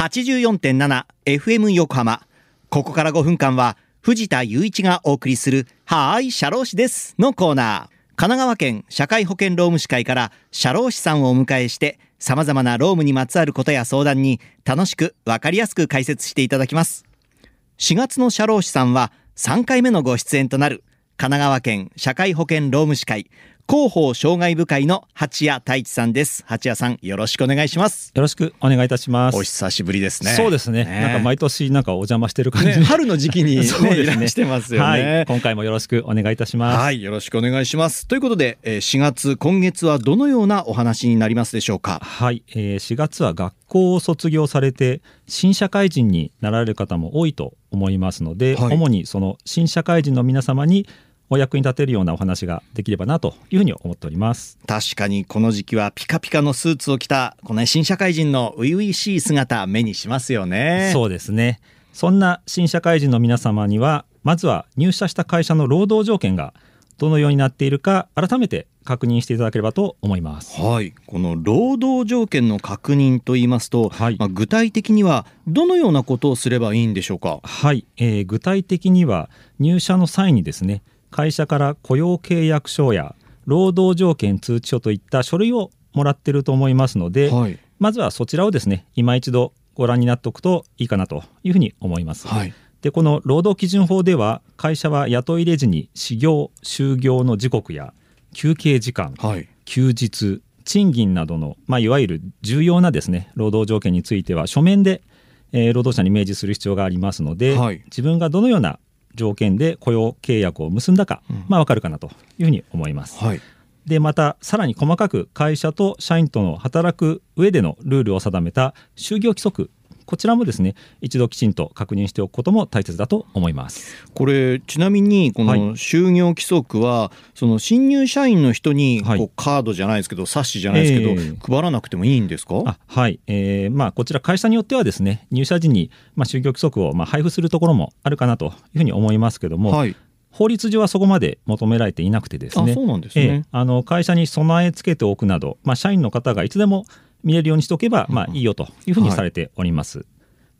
84.7FM 横浜。ここから5分間は藤田雄一がお送りするはーい、社労士ですのコーナー。神奈川県社会保険労務士会から社労士さんをお迎えして様々な労務にまつわることや相談に楽しくわかりやすく解説していただきます。4月の社労士さんは3回目のご出演となる神奈川県社会保険労務士会広報障害部会の八谷太一さんです。八谷さん、よろしくお願いします。よろしくお願いいたします。お久しぶりですね。そうですね。ねなんか毎年なんかお邪魔してる感じ、ね、春の時期に、ね、そうですねしてますよね、はい。今回もよろしくお願いいたします。はい、よろしくお願いします。ということで、えー4月、今月はどのようなお話になりますでしょうか？はい、えー4月は学校を卒業されて新社会人になられる方も多いと思いますので、はい主にその新社会人の皆様にお役に立てるようなお話ができればなというふうに思っております。確かにこの時期はピカピカのスーツを着た、このね新社会人の初々しい姿、目にしますよね。そうですね。そんな新社会人の皆様にはまずは入社した会社の労働条件がどのようになっているか改めて確認していただければと思います。はい、この労働条件の確認と言いますと、はいまあ、具体的にはどのようなことをすればいいんでしょうか？はい、えー具体的には入社の際にですね会社から雇用契約書や労働条件通知書といった書類をもらっていると思いますので、はい、まずはそちらをですね今一度ご覧になっておくといいかなというふうに思います。はい、でこの労働基準法では会社は雇い入れ時に始業就業の時刻や休憩時間はい、休日賃金などの、まあ、いわゆる重要なですね労働条件については書面で、えー労働者に明示する必要がありますので、はい。自分がどのような条件で雇用契約を結んだか、うんまあ、分かるかなというふうに思います。はい、でまたさらに細かく会社と社員との働く上でのルールを定めた就業規則こちらもですね一度きちんと確認しておくことも大切だと思います。これちなみにこはい。の就業規則はその新入社員の人にはい。こうカードじゃないですけど冊子じゃないですけど、ええ。配らなくてもいいんですか？あはい、えーまあ、こちら会社によってはですね入社時に、まあ、就業規則をまあ配布するところもあるかなというふうに思いますけども、はい。法律上はそこまで求められていなくてですねあそうなんですえねえ、あの会社に備え付けておくなど、まあ、社員の方がいつでも見れるようにしておけば、まあ、いいよというふうにされております。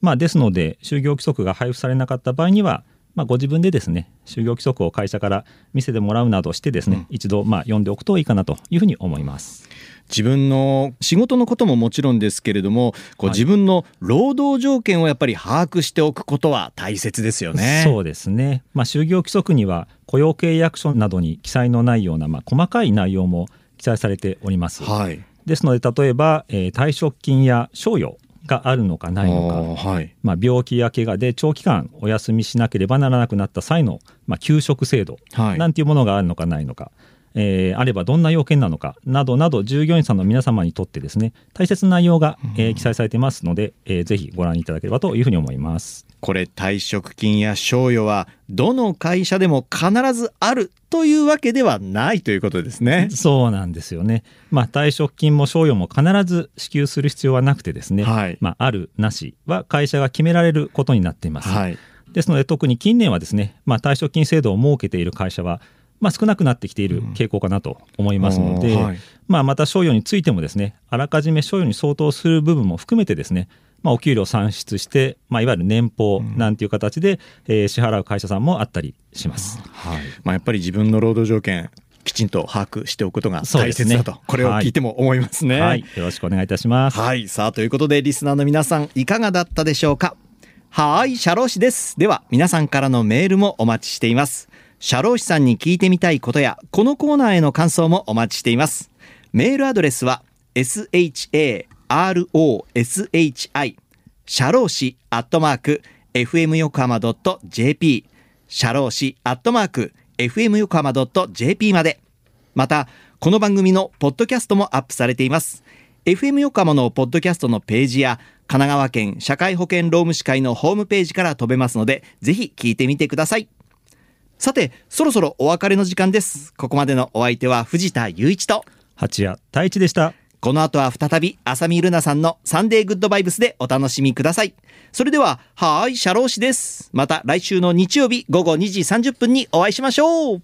まあ、ですので就業規則が配布されなかった場合には、まあ、ご自分でですね就業規則を会社から見せてもらうなどしてですね、一度まあ読んでおくといいかなというふうに思います。自分の仕事のことももちろんですけれどもこうはい自分の労働条件をやっぱり把握しておくことは大切ですよね。そうですね、まあ、就業規則には雇用契約書などに記載のないような、まあ、細かい内容も記載されております。はいですので例えば、えー退職金や賞与があるのかないのか、はい。まあ、病気や怪我で長期間お休みしなければならなくなった際の、まあ、休職制度はい。なんていうものがあるのかないのか、えーあればどんな要件なのかなどなど従業員さんの皆様にとってですね大切な内容が、えー記載されていますので、えーぜひご覧いただければというふうに思います。これ退職金や賞与はどの会社でも必ずあるというわけではないということですね。そうなんですよね。まあ、退職金も賞与も必ず支給する必要はなくてですね、はいまあ、あるなしは会社が決められることになっています。はいですので特に近年はですね、まあ、退職金制度を設けている会社は、まあ、少なくなってきている傾向かなと思いますので、うんはいまあ、また賞与についてもですねあらかじめ賞与に相当する部分も含めてですねまあ、お給料算出して、まあ、いわゆる年俸なんていう形で、えー支払う会社さんもあったりします。はいまあ、やっぱり自分の労働条件きちんと把握しておくことが大切だと、これを聞いても思いますね。はい、よろしくお願いいたします。はい。さあ、ということで、リスナーの皆さん、いかがだったでしょうか？はーい、社労士です。では、皆さんからのメールもお待ちしています。社労士さんに聞いてみたいことや、このコーナーへの感想もお待ちしています。メールアドレスは、sharoshi、社労士アットマーク、fm 横浜 .jp、社労士アットマーク、fm 横浜 .jp まで。また、この番組のポッドキャストもアップされています。FM 横浜のポッドキャストのページや、神奈川県社会保険労務士会のホームページから飛べますので、ぜひ聞いてみてください。さて、そろそろお別れの時間です。ここまでのお相手は藤田雄一と、八谷太一でした。この後は再び浅見ルナさんのサンデーグッドバイブスでお楽しみください。それでは、はーい、社労士です。また来週の日曜日午後2時30分にお会いしましょう